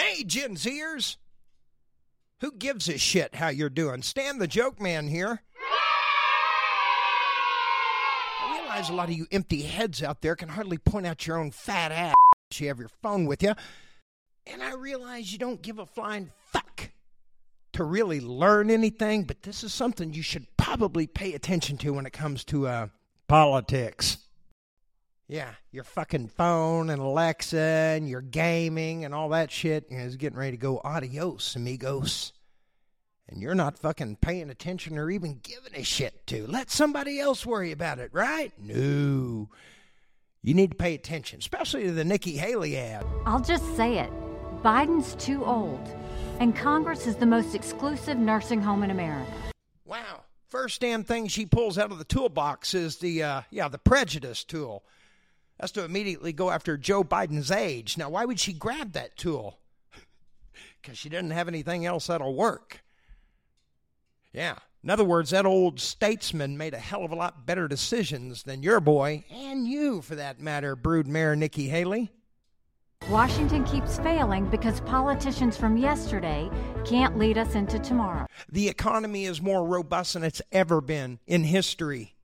Hey, Gen Zers! Who gives a shit how you're doing? Stan the Joke Man here. I realize a lot of you empty heads out there can hardly point out your own fat ass. You have your phone with you. And I realize you don't give a flying fuck to really learn anything, but this is something you should probably pay attention to when it comes to uh, politics. Yeah, your fucking phone and Alexa and your gaming and all that shit is getting ready to go adios, amigos. And you're not fucking paying attention or even giving a shit to. Let somebody else worry about it, right? No. You need to pay attention, especially to the Nikki Haley ad. I'll just say it Biden's too old, and Congress is the most exclusive nursing home in America. Wow. First damn thing she pulls out of the toolbox is the, uh, yeah, the prejudice tool. That's to immediately go after Joe Biden's age. Now, why would she grab that tool? Because she doesn't have anything else that'll work. Yeah. In other words, that old statesman made a hell of a lot better decisions than your boy, and you for that matter, Brood Mayor Nikki Haley. Washington keeps failing because politicians from yesterday can't lead us into tomorrow. The economy is more robust than it's ever been in history.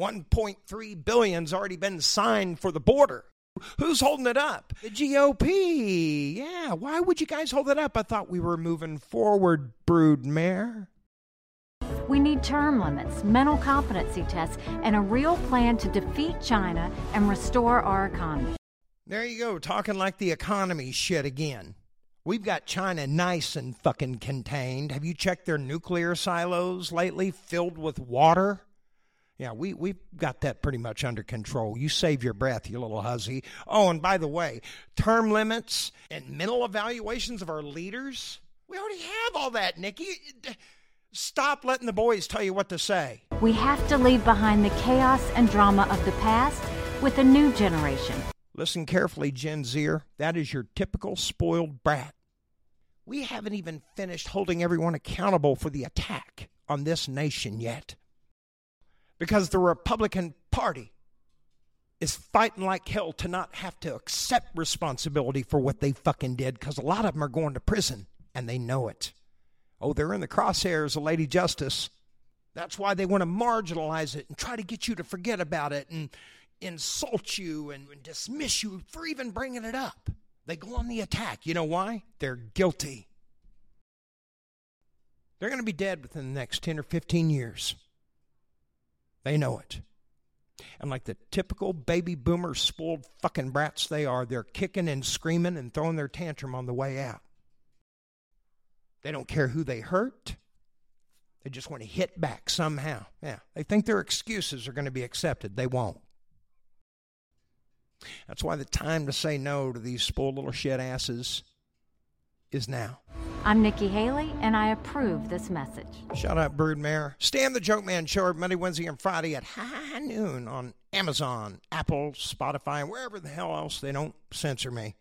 1.3 billion's already been signed for the border. Who's holding it up? The GOP. Yeah, why would you guys hold it up? I thought we were moving forward, brood mare. We need term limits, mental competency tests, and a real plan to defeat China and restore our economy. There you go, talking like the economy shit again. We've got China nice and fucking contained. Have you checked their nuclear silos lately filled with water? Yeah, we, we've got that pretty much under control. You save your breath, you little hussy. Oh, and by the way, term limits and mental evaluations of our leaders. We already have all that, Nikki. Stop letting the boys tell you what to say. We have to leave behind the chaos and drama of the past with a new generation. Listen carefully, Gen Zer. That is your typical spoiled brat. We haven't even finished holding everyone accountable for the attack on this nation yet because the Republican Party is fighting like hell to not have to accept responsibility for what they fucking did because a lot of them are going to prison and they know it. Oh, they're in the crosshairs of Lady Justice. That's why they want to marginalize it and try to get you to forget about it and insult you and, dismiss you for even bringing it up. They go on the attack. You know why? They're guilty. They're going to be dead within the next 10 or 15 years. They know it. And like the typical baby boomer spoiled fucking brats they are, they're kicking and screaming and throwing their tantrum on the way out. They don't care who they hurt. They just want to hit back somehow. Yeah. They think their excuses are going to be accepted. They won't. That's why the time to say no to these spoiled little shit asses is now. I'm Nikki Haley, and I approve this message. Shut up, Broodmare. Stan the Joke Man show Monday, Wednesday, and Friday at high noon on Amazon, Apple, Spotify, and wherever the hell else they don't censor me.